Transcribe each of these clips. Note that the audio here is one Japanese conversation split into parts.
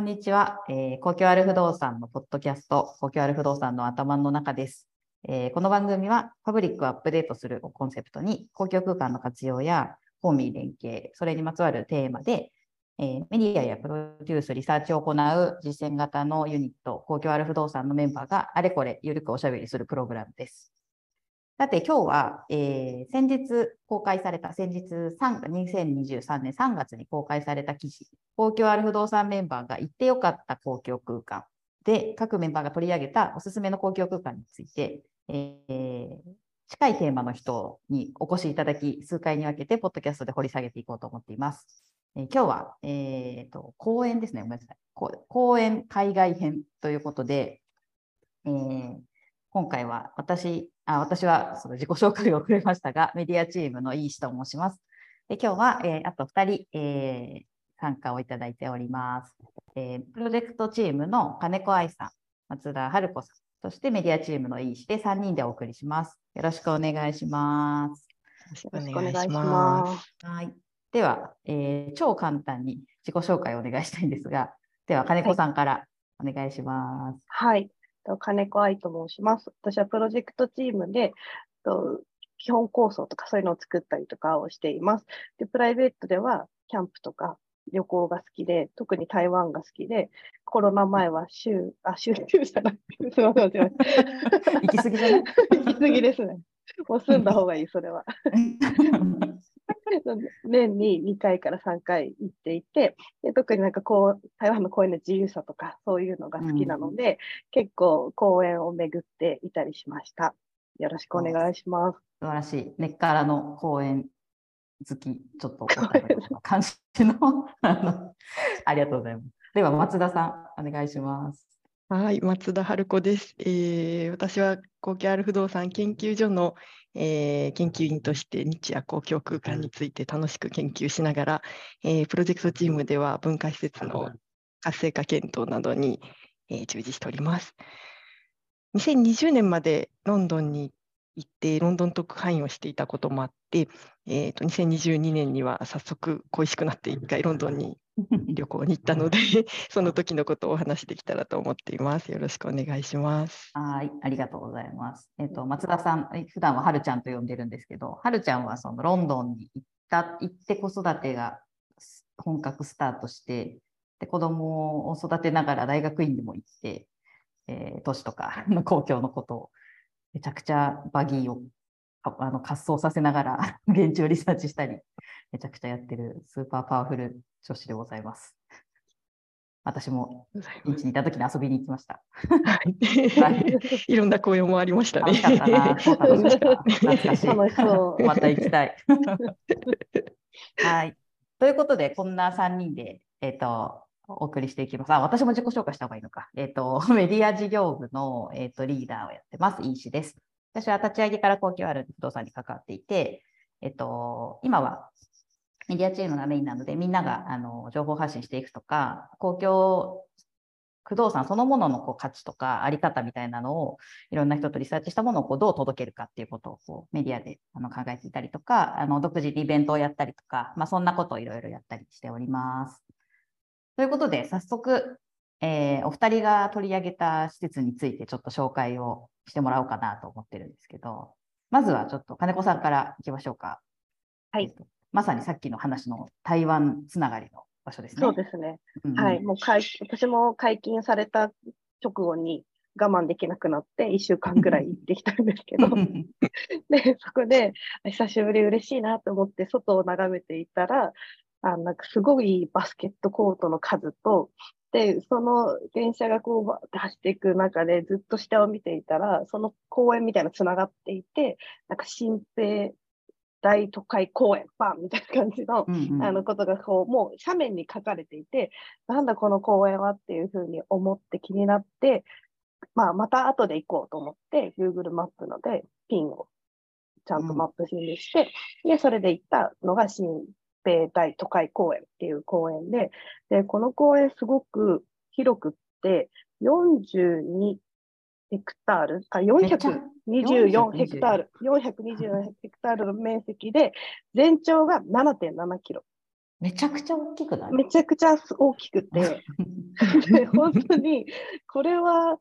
こんにちは、えー、公共ある不動産のポッドキャスト、公共ある不動産の頭の中です、えー、この番組はパブリックをアップデートするをコンセプトに、公共空間の活用や公民連携、それにまつわるテーマで、えー、メディアやプロデュース、リサーチを行う実践型のユニット、公共ある不動産のメンバーがあれこれゆるくおしゃべりするプログラムです。さて、今日は、えー、先日公開された、先日3 2023年3月に公開された記事、公共ある不動産メンバーが行ってよかった公共空間で、各メンバーが取り上げたおすすめの公共空間について、えー、近いテーマの人にお越しいただき、数回に分けて、ポッドキャストで掘り下げていこうと思っています。えー、今日は、えーと、公演ですね、ごめんなさい。公演海外編ということで、えー、今回は私、あ私はその自己紹介をくれましたが、メディアチームのいい人と申します。で今日は、えー、あと2人、えー、参加をいただいております。えー、プロジェクトチームの金子愛さん、松田春子さん、そしてメディアチームのいい人で3人でお送りします。よろしくお願いします。よろしくお願いします。はい。では、えー、超簡単に自己紹介をお願いしたいんですが、では金子さんからお願いします。はい。金子愛と申します。私はプロジェクトチームで、基本構想とかそういうのを作ったりとかをしています。で、プライベートではキャンプとか旅行が好きで、特に台湾が好きで、コロナ前は週、あ、週休じゃなくて、すみません、行き過ぎじゃない？行き過ぎですね。もう住んだ方がいい、それは。年に2回から3回行っていてで特になんかこう台湾の公園の自由さとかそういうのが好きなので、うん、結構公園を巡っていたりしました。よろしくお願いします。素晴らしい。根っからの公園好き、ちょっと関心の ありがとうございます。では松田さんお願いします。はい、松田春子です。えー、私は公共ある不動産研究所の、えー、研究員として日夜公共空間について楽しく研究しながら、えー、プロジェクトチームでは文化施設の活性化検討などに、えー、従事しております。2020年までロンドンに行ってロンドン特派員をしていたこともあって、えーと、2022年には早速恋しくなって一回ロンドンに 旅行に行ったのでその時のことをお話しできたらと思っています。よろしくお願いします。はい、ありがとうございます。えっ、ー、と松田さん、普段ははるちゃんと呼んでるんですけど、はるちゃんはそのロンドンに行った行って子育てが本格スタートして、で子供を育てながら大学院にも行って、えー、都市とかの公共のことをめちゃくちゃバギーをあの滑走させながら 現地をリサーチしたり、めちゃくちゃやってるスーパーパワフル女子でございます。私も現地にいた時に遊びに行きました。はい、いろんな紅葉もありましたね。楽しかったな。しい。また行きたい。はい。ということで、こんな3人で、えっ、ー、と、お送りしていきます。あ、私も自己紹介した方がいいのか。えっ、ー、と、メディア事業部の、えーと、リーダーをやってます、飯です。私は立ち上げから公共ある不動産に関わっていて、えっ、と、今はメディアチームがメインなので、みんながあの情報発信していくとか、公共不動産そのもののこう価値とかあり方みたいなのをいろんな人とリサーチしたものをこうどう届けるかっていうことをこうメディアであの考えていたりとか、あの独自でイベントをやったりとか、まあ、そんなことをいろいろやったりしております。ということで、早速、えー、お二人が取り上げた施設についてちょっと紹介をしてもらおうかなと思ってるんですけど、まずはちょっと金子さんからいきましょうか。はい。まさにさっきの話の台湾つながりの場所ですね。そうですね。うん、はい。もう私も解禁された直後に我慢できなくなって1週間ぐらい行ってきたんですけどでそこで久しぶり嬉しいなと思って外を眺めていたらあなんかすごいバスケットコートの数と、で、その電車がこうバーって走っていく中でずっと下を見ていたら、その公園みたいなのつながっていて、なんか新平大都会公園、バンみたいな感じのうんうん、あのことがこう、もう斜面に書かれていて、なんだこの公園はっていうふうに思って気になって、まあ、また後で行こうと思って、Google マップのでピンをちゃんとマップにして、うん、で、それで行ったのが新平大都会公園っていう公園で、で、この公園すごく広くって、42ヘクタール、あ、424ヘクタール、424ヘクタールの面積で、全長が7.7キロ。めちゃくちゃ大きくない？めちゃくちゃ大きくて、で 本当にこれは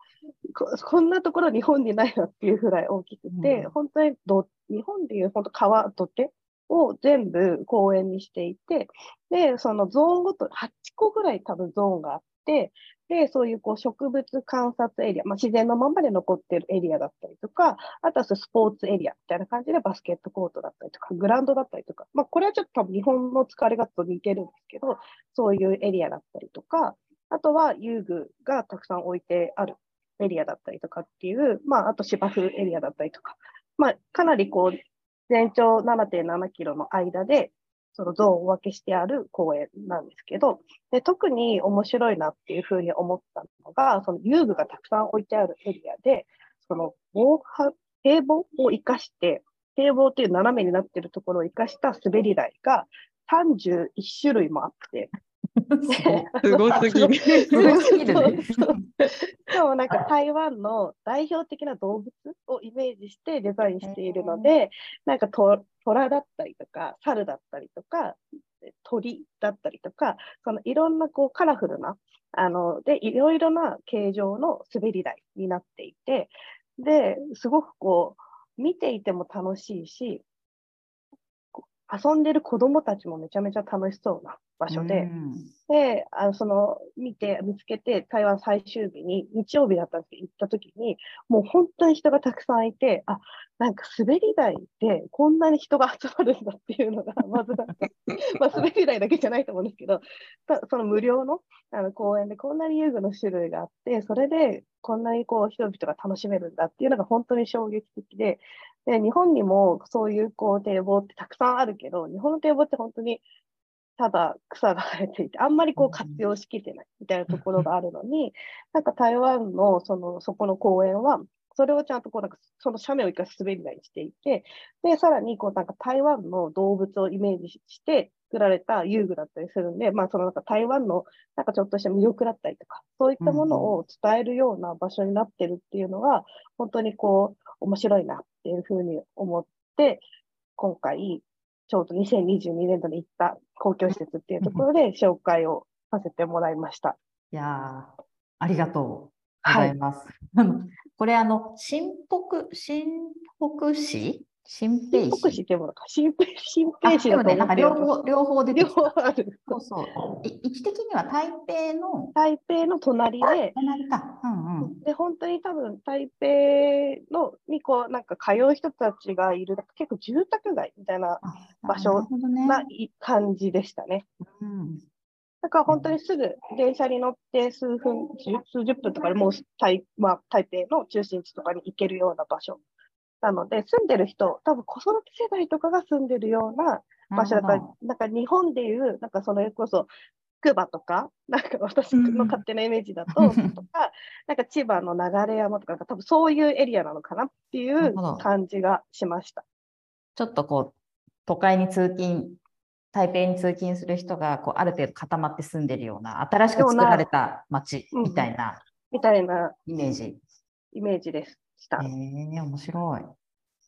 ここんなところ日本にないなっていうぐらい大きくて、うん。本当にど日本でいう本当川土手を全部公園にしていて、で、そのゾーンごと、8個ぐらい多分ゾーンがあって、で、そういうこう植物観察エリア、まあ、自然のままで残っているエリアだったりとか、あとはスポーツエリアみたいな感じでバスケットコートだったりとか、グラウンドだったりとか、まあ、これはちょっと多分日本の使われ方と似てるんですけど、そういうエリアだったりとか、あとは遊具がたくさん置いてあるエリアだったりとかっていう、まあ、あと芝生エリアだったりとか、まあ、かなりこう、全長7.7キロの間で、そのゾーンを分けしてある公園なんですけど、で特に面白いなっていうふうに思ったのが、その遊具がたくさん置いてあるエリアで、その防波堤防を生かして、堤防っていう斜めになっているところを生かした滑り台が31種類もあって、すごすぎる。すごすぎるね。そうそうしかもなんか台湾の代表的な動物をイメージしてデザインしているので、なんかと虎だったりとか、猿だったりとか、鳥だったりとか、そのいろんなこうカラフルな、あの、で、いろいろな形状の滑り台になっていて、で、すごくこう、見ていても楽しいし、遊んでる子供たちもめちゃめちゃ楽しそうな場所で、うん。で、あのその見て、見つけて、台湾最終日に、日曜日だったんですけど、行った時に、もう本当に人がたくさんいて、あ、なんか滑り台でこんなに人が集まるんだっていうのが、まずなんか、まあ滑り台だけじゃないと思うんですけど、たその無料のあの公園でこんなに遊具の種類があって、それでこんなにこう人々が楽しめるんだっていうのが本当に衝撃的で、で日本にもそういうこう堤防ってたくさんあるけど、日本の堤防って本当にただ草が生えていて、あんまりこう活用しきってないみたいなところがあるのに、なんか台湾のそのそこの公園は、それをちゃんとこうなんかその斜面を生かす滑り台にしていて、で、さらにこうなんか台湾の動物をイメージして作られた遊具だったりするんで、まあそのなんか台湾のなんかちょっとした魅力だったりとか、そういったものを伝えるような場所になってるっていうのが、本当にこう面白いなっていうふうに思って、今回、ちょうど2022年度に行った公共施設っていうところで紹介をさせてもらいました。いやーありがとうございます。あのこれ、あの、新北、新北市新新北市北市っていうものか、新北新あ北市だとでもね、なんか両方、両方出て両きた。方ある。そうそう。い位置的には台北の台北の隣で、隣か。うんうん。で、本当に多分台北のにこう、なんか通う人たちがいる、結構住宅街みたいなあ場所な感じでしたね。うんだから本当にすぐ電車に乗って数分、十数十分とかでもう台,、まあ、台北の中心地とかに行けるような場所。なので、住んでる人、多分子育て世代とかが住んでるような場所だったりなんか日本でいう、なんかそれこそ、筑波とか、なんか私の勝手なイメージだと、うんとか、なんか千葉の流山とか、多分そういうエリアなのかなっていう感じがしました。ちょっとこう、都会に通勤、台北に通勤する人がこうある程度固まって住んでるような、新しく作られた街うんみたいなみたいなイメージ。イメージでした。へえ面白い。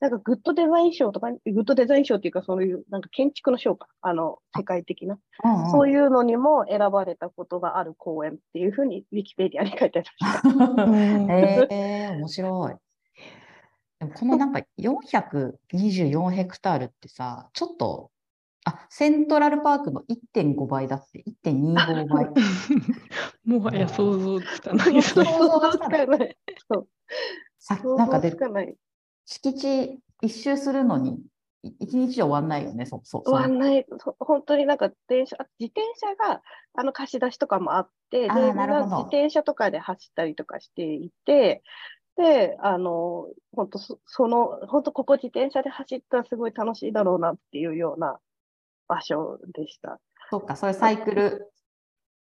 なんかグッドデザイン賞とか、グッドデザイン賞っていうか、そういうなんか建築の賞か、あの、世界的な、うんうんそういうのにも選ばれたことがある公園っていうふうに、ウィキペディアに書いてありました。へえ面白い。でもこのなんか424ヘクタールってさ、ちょっと、あ、セントラルパークの1.5倍だって、1.25倍。もはや想像つかないです想ね。像がつかない。そう。さなんかで。敷地一周するのに、い一日じゃ終わんないよね、そそそ終わんない。そ本当になんか電車、あ自転車が、あの貸し出しとかもあって、自転車とかで走ったりとかしていて、で、あの、本当そその、本当ここ自転車で走ったらすごい楽しいだろうなっていうような場所でした。そうか、それサイクル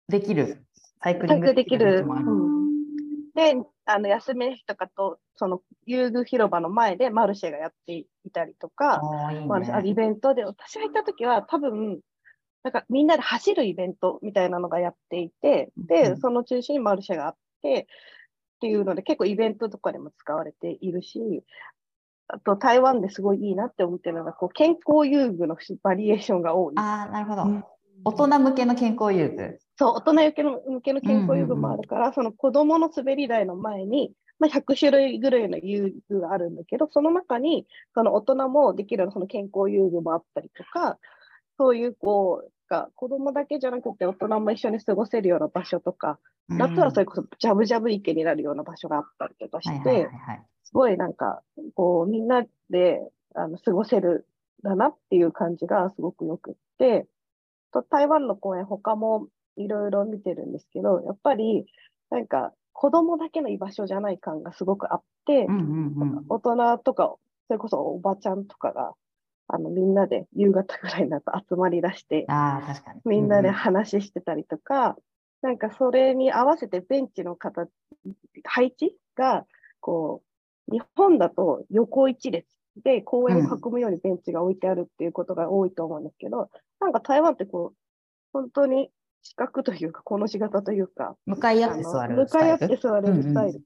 できる、サイクリングできる。で、あの、休みの日とかと、その、遊具広場の前でマルシェがやっていたりとか、いいマルシェあイね。ベントで、私が行った時は多分、なんかみんなで走るイベントみたいなのがやっていて、うで、ん。その中心にマルシェがあって、っていうので、結構イベントとかでも使われているし、あと台湾ですごいいいなって思ってるのが、こう健康遊具のバリエーションが多い。ああ、なるほど。うん大人向けの健康遊具。そう、大人向けの向けの健康遊具もあるから、その子供の滑り台の前に、まあ、100種類ぐらいの遊具があるんだけど、その中に、その大人もできるその健康遊具もあったりとか、そういうこう、が子供だけじゃなくて大人も一緒に過ごせるような場所とか、夏はそれこそジャブジャブ池になるような場所があったりとかして、すごいなんか、こう、みんなであの過ごせるだなっていう感じがすごくよくって、と台湾の公園他もいろいろ見てるんですけど、やっぱりなんか子供だけの居場所じゃない感がすごくあって、大人とか、それこそおばちゃんとかが、あのみんなで夕方ぐらいになると集まりだして、あ確かに。みんなで話してたりとか、なんかそれに合わせてベンチの形、配置が、こう、日本だと横一列で公園を囲むようにベンチが置いてあるっていうことが多いと思うんですけど、なんか台湾ってこう、本当に四角というか、この字型というか、向かい合って座る向かい合って座れるスタイル。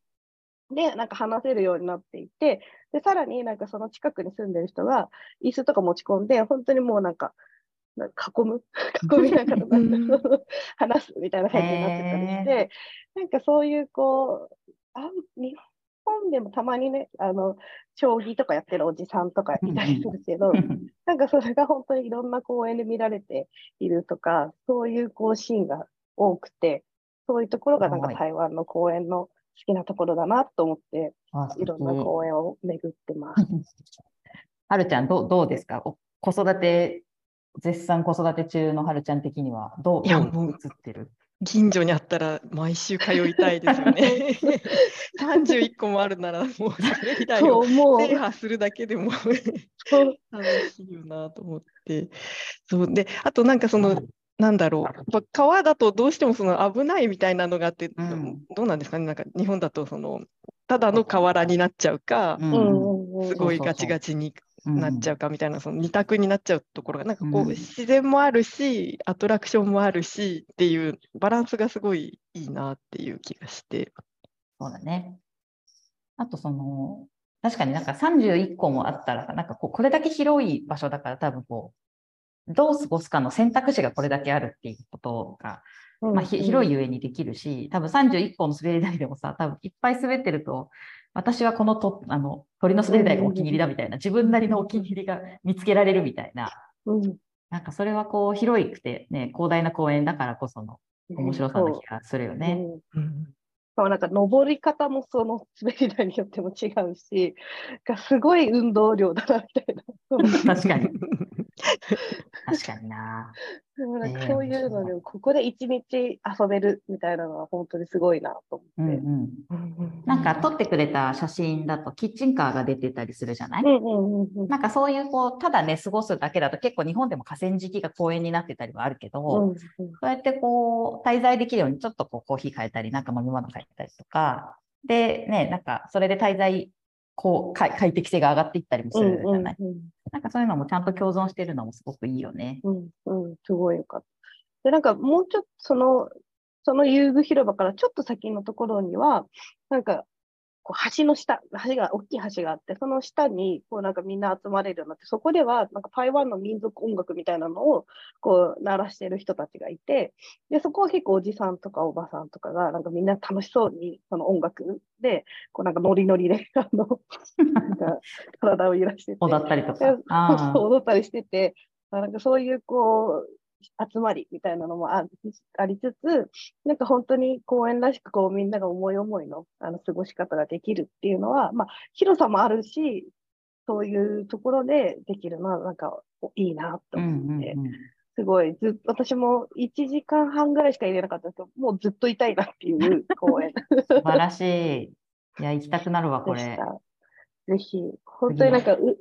で、なんか話せるようになっていて、で、さらになんかその近くに住んでる人が椅子とか持ち込んで、本当にもうなんか、囲む 囲みながら 話すみたいな感じになってたりして、なんかそういうこう、あ日本でもたまにね、あの、将棋とかやってるおじさんとかいたりするけど、なんかそれが本当にいろんな公園で見られているとか、そういうこうシーンが多くて、そういうところがなんか台湾の公園の好きなところだなと思って、いろんな公園を巡ってます。はるちゃんどう、どうですか？子育て、絶賛子育て中のはるちゃん的にはどういやもう映ってる？近所にあったら毎週通いたいですよね。31個もあるならもうそれ以外を制覇するだけでも楽しいよなと思って。そう。であとなんかその、なんだろう。川だとどうしてもその危ないみたいなのがあって、うん、どうなんですかね？なんか日本だとそのただの河原になっちゃうか、うん、すごいガチガチになっちゃうかみたいな、その二択になっちゃうところがなんかこう、うん、自然もあるしアトラクションもあるしっていうバランスがすごいいいなっていう気がして。そうだね。あとその確かになんか31個もあったらなんかこうこれだけ広い場所だから多分こうどう過ごすかの選択肢がこれだけあるっていうことが、うん、まあ、広いゆえにできるし、多分31個の滑り台でもさ、多分いっぱい滑ってると、私はこのとあの鳥の滑り台がお気に入りだみたいな、自分なりのお気に入りが見つけられるみたいな、うん、なんかそれはこう広くてね、広大な公園だからこその面白さな気がするよね。うんなんか登り方もその滑り台によっても違うし、がすごい運動量だなみたいな。確かに。確かにな。でもなんかそういうので、ここで一日遊べるみたいなのは本当にすごいなと思って。うんうん、なんか撮ってくれた写真だとキッチンカーが出てたりするじゃない、なんかそういうこう、ただね、過ごすだけだと結構日本でも河川敷が公園になってたりはあるけど、うんうん、そうやってこう、滞在できるようにちょっとこうコーヒー変えたり、なんか飲み物変えたりとか、で、ね、なんかそれで滞在こう快適性が上がっていったりもするじゃない、うんうんうん、なんかそういうのもちゃんと共存してるのもすごくいいよね。うん、うん、すごいよかった。で、なんかもうちょっとその、その遊具広場からちょっと先のところには、なんか、こう橋の下、橋が、大きい橋があって、その下に、こうなんかみんな集まれるようになって、そこでは、なんか台湾の民族音楽みたいなのを、こう、鳴らしてる人たちがいて、で、そこは結構おじさんとかおばさんとかが、なんかみんな楽しそうに、その音楽で、こうなんかノリノリで、あの、なんか体を揺らしてて。踊ったりとか。踊ったりしてて、なんかそういう、こう、集まりみたいなのもありつつ、なんか本当に公園らしくこうみんなが思い思いのあの過ごし方ができるっていうのは、まあ広さもあるし、そういうところでできるのはなんかいいなと思って、すごいず私も1時間半ぐらいしか入れなかったんですけど、もうずっといたいなっていう 公園。素晴らしい。いや、行きたくなるわ、これ。ぜひ、本当になんかう、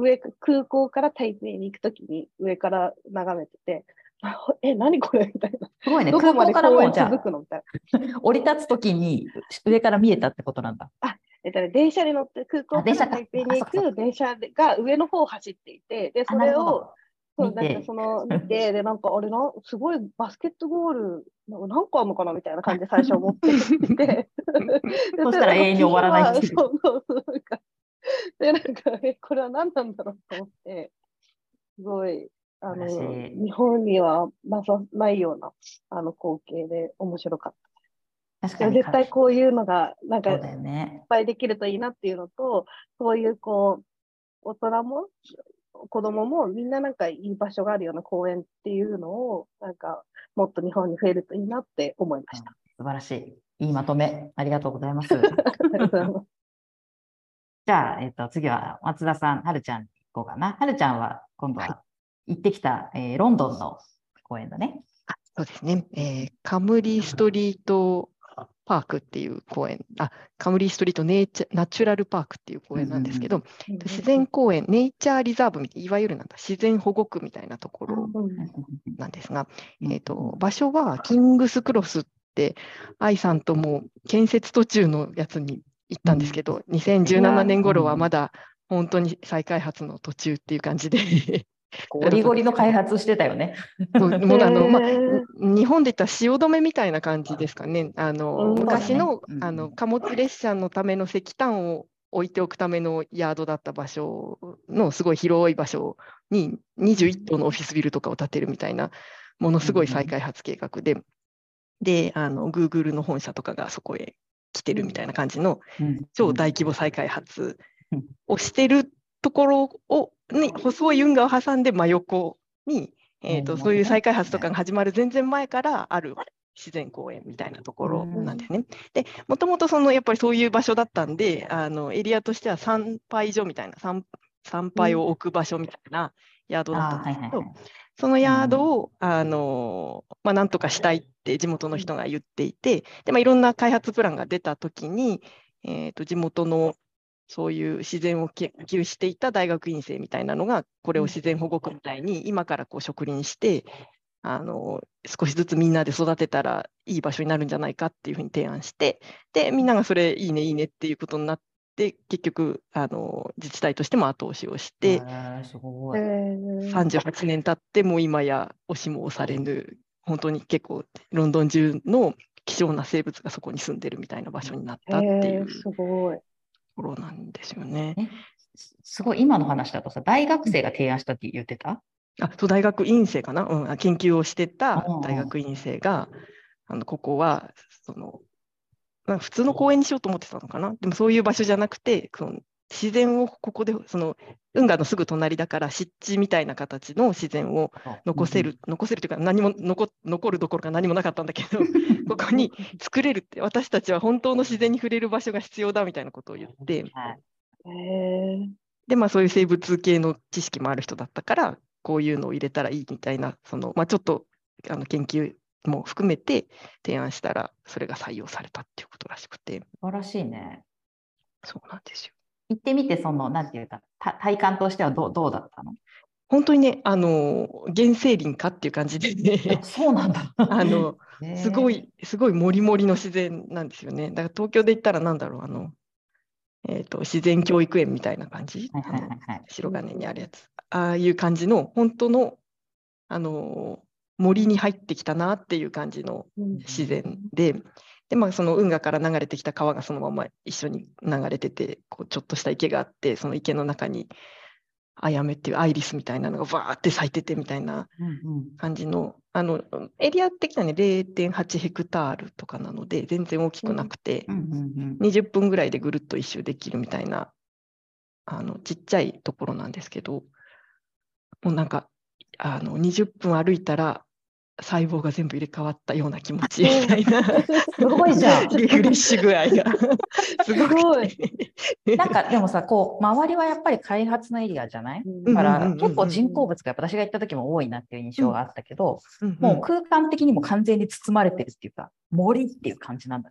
上、空港から台北に行くときに上から眺めてて、え、何これ？みたいな。すごいね。どこまで公園続くの？みたいな。降り立つときに上から見えたってことなんだ。あ、えっとね、電車に乗って空港から台北に行く電車が上の方を走っていて、で、それを、そう、なんかその、見て、で、なんか、あれな、すごいバスケットゴール、何個あるのかなみたいな感じで最初思っていて。そしたら永遠に終わらないそうそうそう。で、なんか、え、これは何なんだろうと思って、すごい、あの日本にはなさないようなあの光景で面白かった。確かに。絶対こういうのがなんかいっ。ぱいできるといいなっていうのと、そういうこう、大人も子供もみんななんかいい場所があるような公園っていうのを、なんかもっと日本に増えるといいなって思いました。素晴らしい。いいまとめ。ありがとうございます。じゃあ、えっ、と、次は松田さん、はるちゃん行こうかな。はるちゃんは今度は行ってきた、えーロンドンの公園だね。そうですね、えーカムリーストリートパークっていう公園、あカムリーストリートネイチャナチュラルパークっていう公園なんですけど、自然公園、ネイチャーリザーブみたい、いわゆるなんだ自然保護区みたいなところうんなんですが、うんえー、と場所はキングスクロスって、愛さんとも建設途中のやつに行ったんですけど、2017年頃はまだ本当に再開発の途中っていう感じで、ゴリゴリの開発してたよね。もうあの、まあ日本で言ったら汐留みたいな感じですかね。あのうん。昔の,、あの貨物列車のための石炭を置いておくためのヤードだった場所のすごい広い場所に21棟のオフィスビルとかを建てるみたいなものすごい再開発計画で、であの Google の本社とかがそこへ来てるみたいな感じの超大規模再開発うん。をしてるところを、に細い運河を挟んで真横に、えーとうんそういう再開発とかが始まる全然前からある自然公園みたいなところなんですね。でもともとそのやっぱりそういう場所だったんであのエリアとしては参拝所みたいな参参拝を置く場所みたいなヤードだったんですけど、はいはいはい。そのヤードを、あのまあ、なんとかしたいって地元の人が言っていて、でまあ、いろんな開発プランが出たときに、えー、と地元のそういう自然を研究していた大学院生みたいなのが、これを自然保護区みたいに今からこう植林して、あの少しずつみんなで育てたらいい場所になるんじゃないかっていうふうに提案して、でみんながそれいいねいいねっていうことになって、結局あの自治体としても後押しをして、へーすごい。へー38年経っても今や押しも押されぬ、本当に結構ロンドン中の希少な生物がそこに住んでるみたいな場所になったっていうすごい。ところなんですよね。すすごい、今の話だとさ、大学生が提案したって言ってた？あそう大学院生かな、うん、あ研究をしてた大学院生が、あのここはその、まあ、普通の公園にしようと思ってたのかな、でもそういう場所じゃなくて、その自然をここで、その運河のすぐ隣だから、湿地みたいな形の自然を残せる、残せるというか、何も残残るどころか何もなかったんだけど、ここに作れるって、私たちは本当の自然に触れる場所が必要だみたいなことを言って、で、まあ、そういう生物系の知識もある人だったから、こういうのを入れたらいいみたいな、そのまあ、ちょっとあの研究も含めて提案したら、それが採用されたっていうことらしくて、素晴らしいね。そうなんですよ。行ってみて、その、なんていうか、た体感としてはどうどうだったの？本当にね、あの原生林かっていう感じでねあ、そうなんだ。あの すごい、すごいもりもりの自然なんですよね。だから東京で言ったらなんだろう、あの、えっ、と、自然教育園みたいな感じ、はいはいはい。白金にあるやつ。ああいう感じの、本当の、あの森に入ってきたなっていう感じのうん。自然で、で、まあ、その運河から流れてきた川がそのまま一緒に流れてて、こうちょっとした池があって、その池の中に、アヤメっていうアイリスみたいなのがバーって咲いててみたいなうんうん。感じの、あのエリア的にはね、0.8ヘクタールとかなので、全然大きくなくて、うんうんうん20分ぐらいでぐるっと一周できるみたいな、あのちっちゃいところなんですけど、もうなんか、あの20分歩いたら、細胞が全部入れ替わったような気持ちみたいな、すごいじゃん。リフレッシュ具合が。すごくてなんかでもさ、こう、周りはやっぱり開発のエリアじゃない？うんだから結構人工物がやっぱ私が行った時も多いなっていう印象があったけど、うんうん。もう空間的にも完全に包まれてるっていうか、森っていう感じなんだ。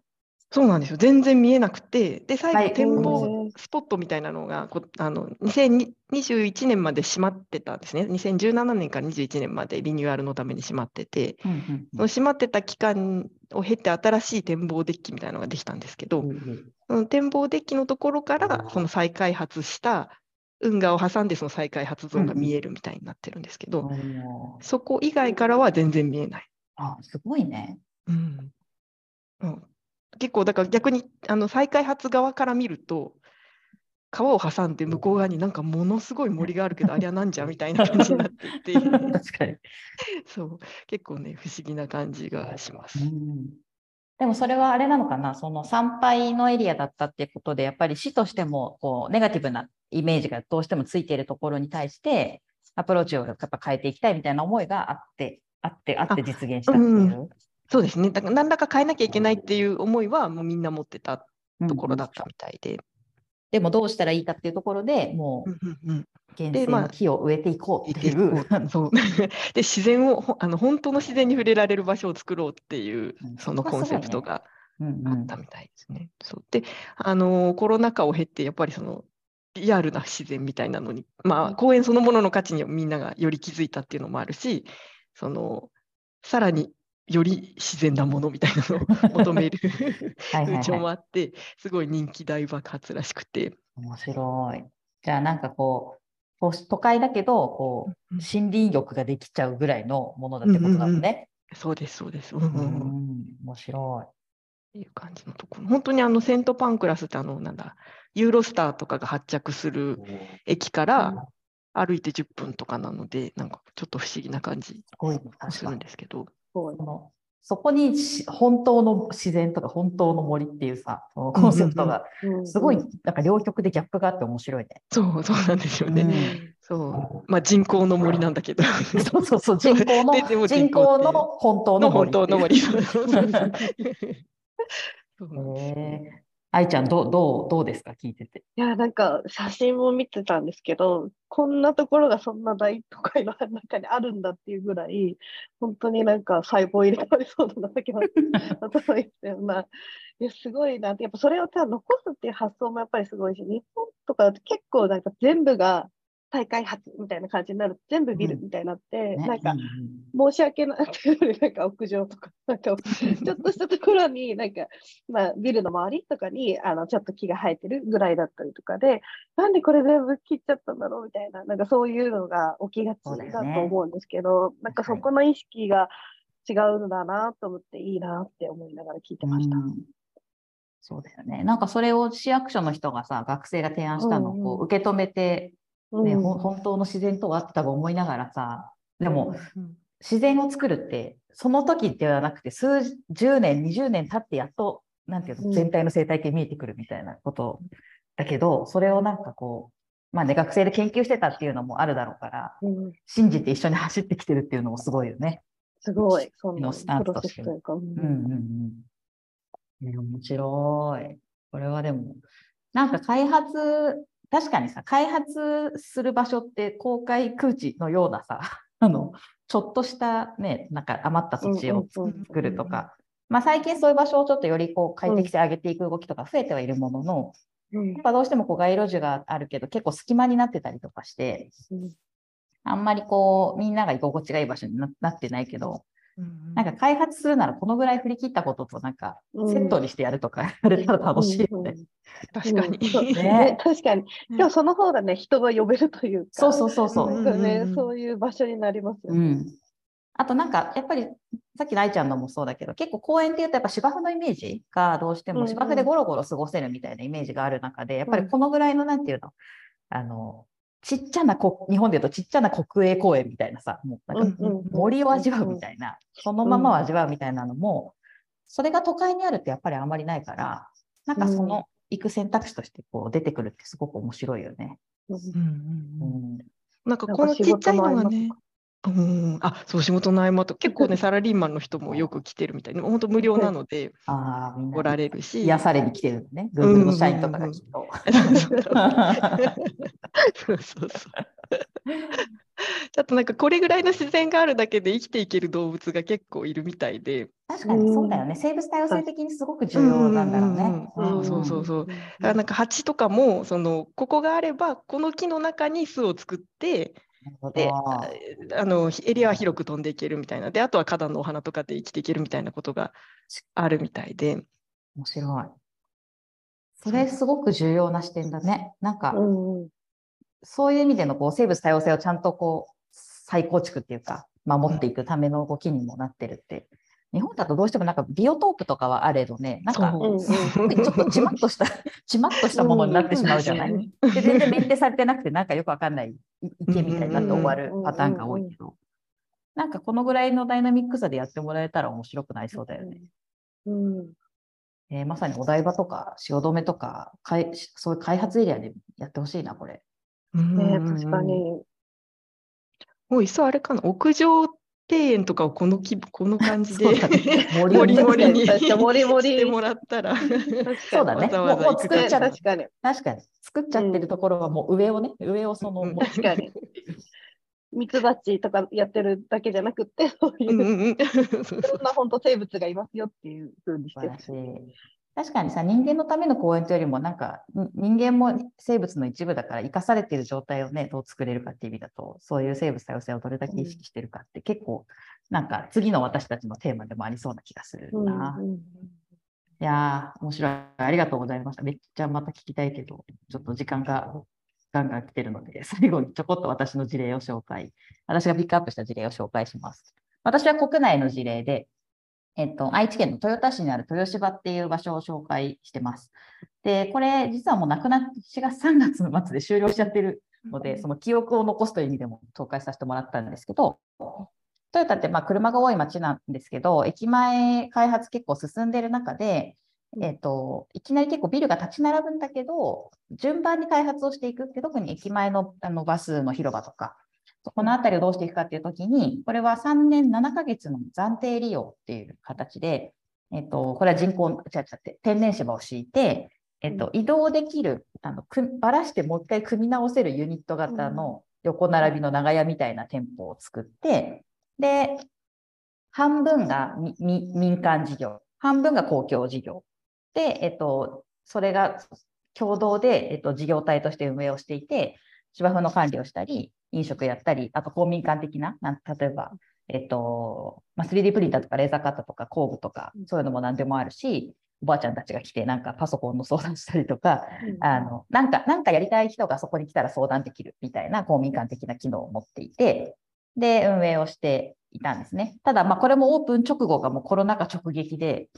そうなんですよ。全然見えなくて、で、最はい。後、展う望ん。スポットみたいなのが、こあの2021年まで閉まってたんですね。2017年から21年までリニューアルのために閉まってて、うんうんその閉まってた期間を経て、新しい展望デッキみたいなのができたんですけど、うんその展望デッキのところから、その再開発した運河を挟んで、その再開発ゾーンが見えるみたいになってるんですけど、おーそこ以外からは全然見えない。あ、すごいね。うん。うん、結構だから逆にあの再開発側から見ると川を挟んで向こう側になんかものすごい森があるけどあれはなんじゃみたいな感じになっていて 確かに。そう結構ね不思議な感じがします。うんでもそれはあれなのかな、その参拝のエリアだったっていうことで、やっぱり市としてもこうネガティブなイメージがどうしてもついているところに対して、アプローチをやっぱ変えていきたいみたいな思いがあって、あって、あって実現したっていう。そうですね。だから何らか変えなきゃいけないっていう思いはもうみんな持ってたところだったみたいで。でもどうしたらいいかっていうところでもううんうんうん。原でまあ生の木を植えていこうっていう。そう。で自然をほあの本当の自然に触れられる場所を作ろうっていううん。そのコンセプトがうんうん。あったみたいですね。そう。であのコロナ禍を経てやっぱりそのリアルな自然みたいなのに、まあ、公園そのものの価値にみんながより気づいたっていうのもあるしそのさらにより自然なものみたいなのを 求める風潮もはあってすごい人気大爆発らしくて。い。面白い。じゃあなんかこう、都都会だけど、こう、うん森林浴ができちゃうぐらいのものだってことだもんね。そうですそうです。うん面白っていう感じのところ。本当にあのセントパンクラスってあのなんだユーロスターとかが発着する駅から歩いて10分とかなのでなんかちょっと不思議な感じするん。ですけど。そうそのそこにし本当の自然とか本当の森っていうさ、コンセプトがすごい、なんか両極でギャップがあって面白いね。そうそうなんですよね。うんそうまあ人工の森なんだけど。そうそうそう、人工の人工の本当のの森本。当の森。そう愛ちゃん、どう、どう、どうですか？聞いてて。いや、なんか写真も見てたんですけど、こんなところがそんな大都会の中にあるんだっていうぐらい、本当になんか細胞入れ替わりそうだなだけど、頭いったよ。いや、すごいなって、やっぱそれをさ、残すっていう発想もやっぱりすごいし、日本とかだと結構なんか全部が再開発みたいな感じになる、全部ビルみたいになって、ね。なんかうん申し訳ない っていうよりなんか屋上とか、なんかちょっとしたところに、なんか、まあ、ビルの周りとかに、あの、ちょっと木が生えてるぐらいだったりとかで、なんでこれ全部切っちゃったんだろうみたいな、なんかそういうのが起きがちだと思うんですけど、なんかそこの意識が違うんだなと思っていいなって思いながら聞いてました。うん。そうだよね。なんかそれを市役所の人がさ、学生が提案したのをこうんうん。う受け止めて、ねうん本当の自然とはって多分思いながらさ、でもうん自然を作るって、その時ではなくて、数十年、20年経ってやっと、なんていうの、うん。全体の生態系見えてくるみたいなことだけど、それをなんかこう、まあね、学生で研究してたっていうのもあるだろうから、うん。信じて一緒に走ってきてるっていうのもすごいよね。すごい、そのスタとして。面白い。これはでも、なんか開発、確かにさ、開発する場所って公開空地のようなさ、あの、ちょっとしたね、なんか余った土地を作るとか、まあ最近そういう場所をちょっとよりこう快適性上げていく動きとか増えてはいるものの、うん。やっぱどうしてもこう街路樹があるけど結構隙間になってたりとかして、うん。あんまりこうみんなが居心地がいい場所にななってないけど、うんなんか開発するならこのぐらい振り切ったこととなんかうんセットにしてやるとかやれたら楽しいよね。確かに。確かに。でもその方がね、人が呼べるというか。そうそうそうそう。そういう場所になりますよね。うん。あとなんかやっぱりさっきの愛ちゃんのもそうだけど結構公園っていうとやっぱ芝生のイメージがどうしても芝生でゴロゴロ過ごせるみたいなイメージがある中でやっぱりこのぐらいのなんていうの？あのちっちゃなこ日本でいうとちっちゃな国営公園みたいなさもうなんか森を味わうみたいなそのままを味わうみたいなのもそれが都会にあるってやっぱりあんまりないからなんかその行く選択肢としてこう出てくるってすごく面白いよね。うん。うんうんなんかこのちっちゃいのがね。うん、あそう仕事の合間と結構ねサラリーマンの人もよく来てるみたいな。本当無料なのでああみんな来られるし。癒されに来てるのね。うん。Google の社員とかがきっと。そうそうそう。ちょっとなんかこれぐらいの自然があるだけで生きていける動物が結構いるみたいで、確かにそうだよね。生物多様性的にすごく重要なんだろうね。うんうそうそうそう。だからなんか蜂とかもそのここがあればこの木の中に巣を作ってでどあのエリアは広く飛んでいけるみたいなであとは花壇のお花とかで生きていけるみたいなことがあるみたいで。面白い。それすごく重要な視点だね。なんか、うんうんそういう意味でのこう生物多様性をちゃんとこう再構築っていうか、守っていくための動きにもなってるって、日本だとどうしてもなんかビオトープとかはあれどね、なんかちょっとちまっとした、ちまっとしたものになってしまうじゃない？うんで全然メンテされてなくて、なんかよくわかんないい池みたいになって終わるパターンが多いけど、なんかこのぐらいのダイナミックさでやってもらえたら面白くなりそうだよね。うん。えーまさにお台場とか汐留とかかい、そういう開発エリアでやってほしいな、これ。ね確か。に。もういっそあれかな、屋上庭園とかをこの規模 この感じでねもりもりに してもらったら。そうだね。わざわざもう作っちゃっ確かに。確かに。作っちゃってるところはもう上をね、上をその、確かに。ミツバチとかやってるだけじゃなくて、そういううんうんうん そんな本当生物がいますよっていうふうにして素晴らしい。確かにさ、人間のための公園というよりも、なんか、ん人間も生物の一部だから、生かされている状態をね、どう作れるかっていう意味だと、そういう生物多様性をどれだけ意識してるかって、結構、なんか、次の私たちのテーマでもありそうな気がするうんな。うんいやー、面白い。ありがとうございました。めっちゃまた聞きたいけど、ちょっと時間がガンガン来てるので、最後にちょこっと私の事例を紹介、私がピックアップした事例を紹介します。私は国内の事例で、えっと、愛知県の豊田市にある豊芝っていう場所を紹介してます。で、これ、実はもうなくなっ4月、3月の末で終了しちゃってるので、その記憶を残すという意味でも紹介させてもらったんですけど、トヨタってまあ車が多い街なんですけど、駅前開発結構進んでる中で、えっと、いきなり結構ビルが立ち並ぶんだけど、順番に開発をしていくって、特に駅前のあのバスの広場とか、この辺りをどうしていくかっていうときに、これは3年7ヶ月の暫定利用っていう形で、えっと、これは人工、違う違う天然芝を敷いて、えっと、移動できる、あのくばらしてもう一回組み直せるユニット型の横並びの長屋みたいな店舗を作って、で、半分がみみ民間事業、半分が公共事業。で、えっと、それが共同で、えっと、事業体として運営をしていて、芝生の管理をしたり、飲食やったり、あと公民館的な、なん例えば、えっと、まあ、3D プリンターとかレーザーカッターとか工具とか、そういうのも何でもあるし、おばあちゃんたちが来て、なんかパソコンの相談したりとか、あの、なんか、なんかやりたい人がそこに来たら相談できるみたいな公民館的な機能を持っていて、で、運営をしていたんですね。ただ、まあ、これもオープン直後がもうコロナ禍直撃で、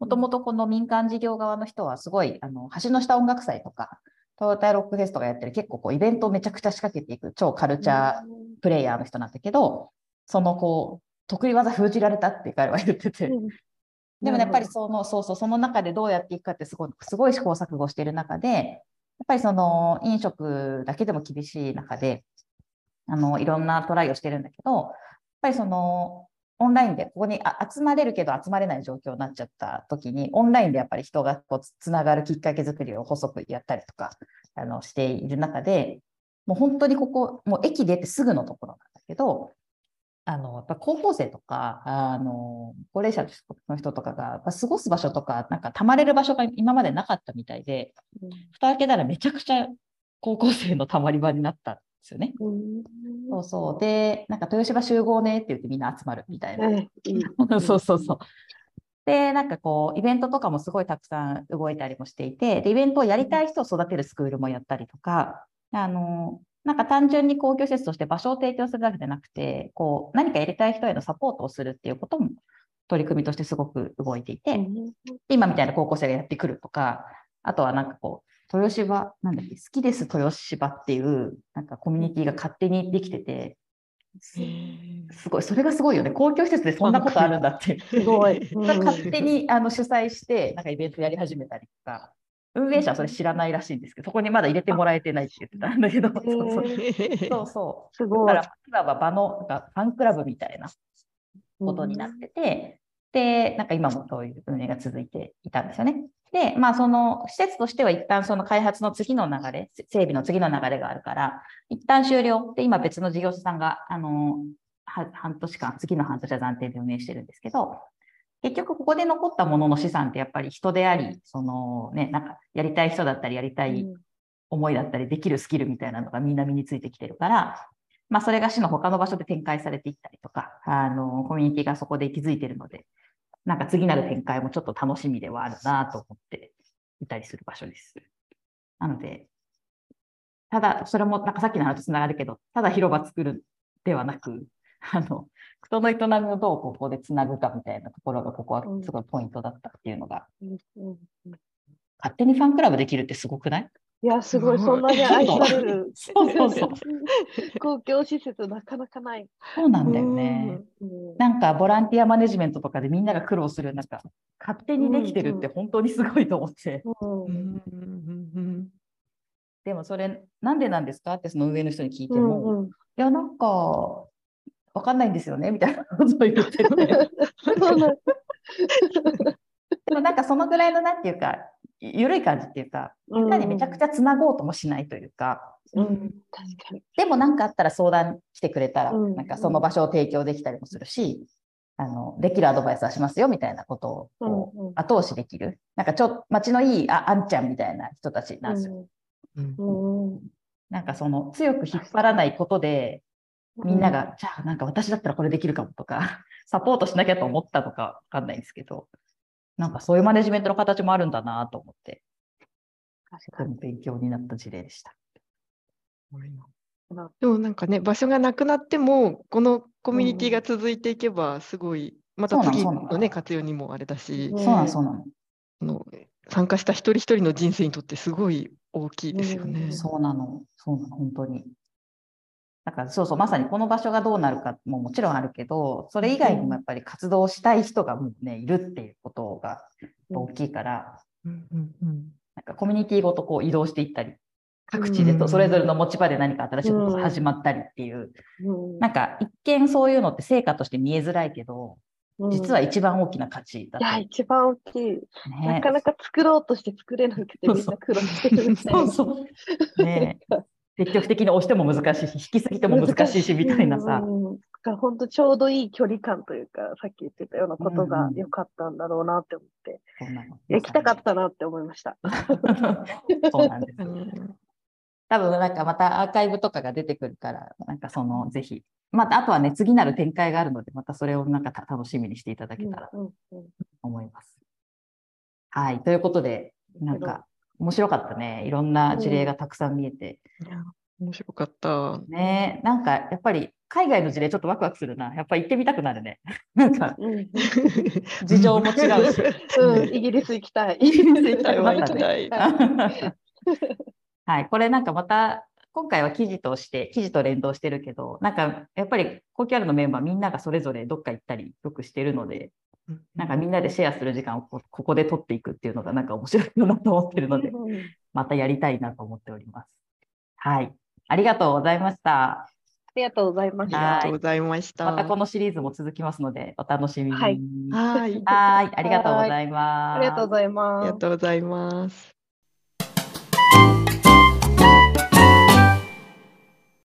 もともとこの民間事業側の人はすごい、あの、橋の下音楽祭とか、トヨタロックフェスとかやってる結構こうイベントをめちゃくちゃ仕掛けていく超カルチャープレイヤーの人なんだけど、そのこう、得意技封じられたって彼は言ってて、でもねやっぱりその、そうそう、その中でどうやっていくかってすごい、すごい試行錯誤している中で、やっぱりその飲食だけでも厳しい中で、あの、いろんなトライをしてるんだけど、やっぱりその、オンラインでここにあ集まれるけど集まれない状況になっちゃった時に、オンラインでやっぱり人がこうつつながるきっかけ作りを細くやったりとかあのしている中で、もう本当にここ、もう駅出てすぐのところなんだけど、あの、やっぱ高校生とか、あの、高齢者の人とかが、やっぱ過ごす場所とか、なんか溜まれる場所が今までなかったみたいで、蓋開けたらめちゃくちゃ高校生の溜まり場になった。んですよね。そうそう。で、なんか豊芝集合ねって言ってみんな集まるみたいな。そうそうそう。で、なんかこう、イベントとかもすごいたくさん動いたりもしていて、で、イベントをやりたい人を育てるスクールもやったりとか、あの、なんか単純に公共施設として場所を提供するだけじゃなくて、こう、何かやりたい人へのサポートをするっていうことも取り組みとしてすごく動いていて、今みたいな高校生がやってくるとか、あとはなんかこう、豊芝、なんだっけ、好きです豊芝っていう、なんかコミュニティが勝手にできてて、すごい、それがすごいよね。公共施設でそんなことあるんだって。すごい。勝手にあの主催して、なんかイベントやり始めたりとか、運営者はそれ知らないらしいんですけど、そこにまだ入れてもらえてないって言ってたんだけど、そうそうそうそう。すごい。だから、は場のファンクラブみたいなことになってて、で、なんか今もそういう運営が続いていたんですよね。で、まあ、その施設としては一旦その開発の次の流れ、整備の次の流れがあるから、一旦終了で、今別の事業者さんが、あの、半年間、次の半年は暫定で運営してるんですけど、結局ここで残ったものの資産ってやっぱり人であり、そのね、なんかやりたい人だったり、やりたい思いだったり、できるスキルみたいなのがみんな身についてきてるから、まあ、それが市の他の場所で展開されていったりとか、あの、コミュニティがそこで築いてるので、なんか次なる展開もちょっと楽しみではあるなと思っていたりする場所です。なので、ただ、それもなんかさっきの話とつながるけど、ただ広場作るではなく、あの、人の営みをどうここでつなぐかみたいなところが、ここはすごいポイントだったっていうのが、うん。うん。勝手にファンクラブできるってすごくない？いや、すごい、そんなに愛される。公共施設なかなかない。そうなんだよね。うんなんかボランティアマネジメントとかでみんなが苦労する、なんか勝手にできてるって本当にすごいと思って。でもそれ、なんでなんですかってその上の人に聞いてうも、んうんいや、なんか、わかんないんですよねみたいなことを言ってて。でもなんかそのぐらいのなんていうか、緩い感じっていうか、みんなにめちゃくちゃつなごうともしないというか、うん、確かに。でも何かあったら相談来てくれたら、うん。なんかその場所を提供できたりもするし、あのできるアドバイスはしますよみたいなことを後押しできる。なんかちょ街のいいああんちゃんみたいな人たちなんですよ。うん。うん。うん。なんかその強く引っ張らないことで、みんなが、じゃあなんか私だったらこれできるかもとか、サポートしなきゃと思ったとかわかんないんですけど、なんかそういうマネジメントの形もあるんだなと思って、勉強になった事例でした。でもなんかね、場所がなくなっても、このコミュニティが続いていけば、すごい、また次のね、活用にもあれだしう、んそうなのそうなの。あの参加した一人一人の人生にとってすごい大きいですよね。うんそうなの、そうなの、本当に。だからそうそう、まさにこの場所がどうなるかももちろんあるけど、それ以外にもやっぱり活動したい人がもうね、いるっていうことが大きいから、うんうんうんなんかコミュニティごとこう移動していったり、各地でとそれぞれの持ち場で何か新しいことが始まったりっていう、うんなんか一見そういうのって成果として見えづらいけど、実は一番大きな価値だいや、と。一番大きい。なねかなか作ろうとして作れなくて、みんな苦労してるみたいな。そうそう。ね 積極的に押しても難しいし、引きすぎても難しいしみたいなさ。うん、だから本当ちょうどいい距離感というか、さっき言ってたようなことが良かったんだろうなって思って、そう行きたかったなって思いました。そうなんです多分なんかまたアーカイブとかが出てくるから、なんかそのぜひ、またあとはね、次なる展開があるので、またそれをなんかた楽しみにしていただけたらとうんうん。思います。はい、ということで、なんか面白かったね。いろんな事例がたくさん見えて。いや面白かった。ねなんかやっぱり海外の事例ちょっとワクワクするな。やっぱり行ってみたくなるね。なんかうんうん 事情も違うし。うん、イギリス行きたい。イギリス行きたい行きたい。はい、これなんかまた今回は記事として記事と連動してるけどなんかやっぱりコキャルのメンバーみんながそれぞれどっか行ったりよくしてるのでなんかみんなでシェアする時間をこここで取っていくっていうのがなんか面白いなと思ってるのでうんまたやりたいなと思っております。はい、ありがとうございました。ありがとうございましありた。がとうございました。またこのシリーズも続きますのでお楽しみに。はいはい。はいありがとうございます。ありがとうございあます。りがとうございます。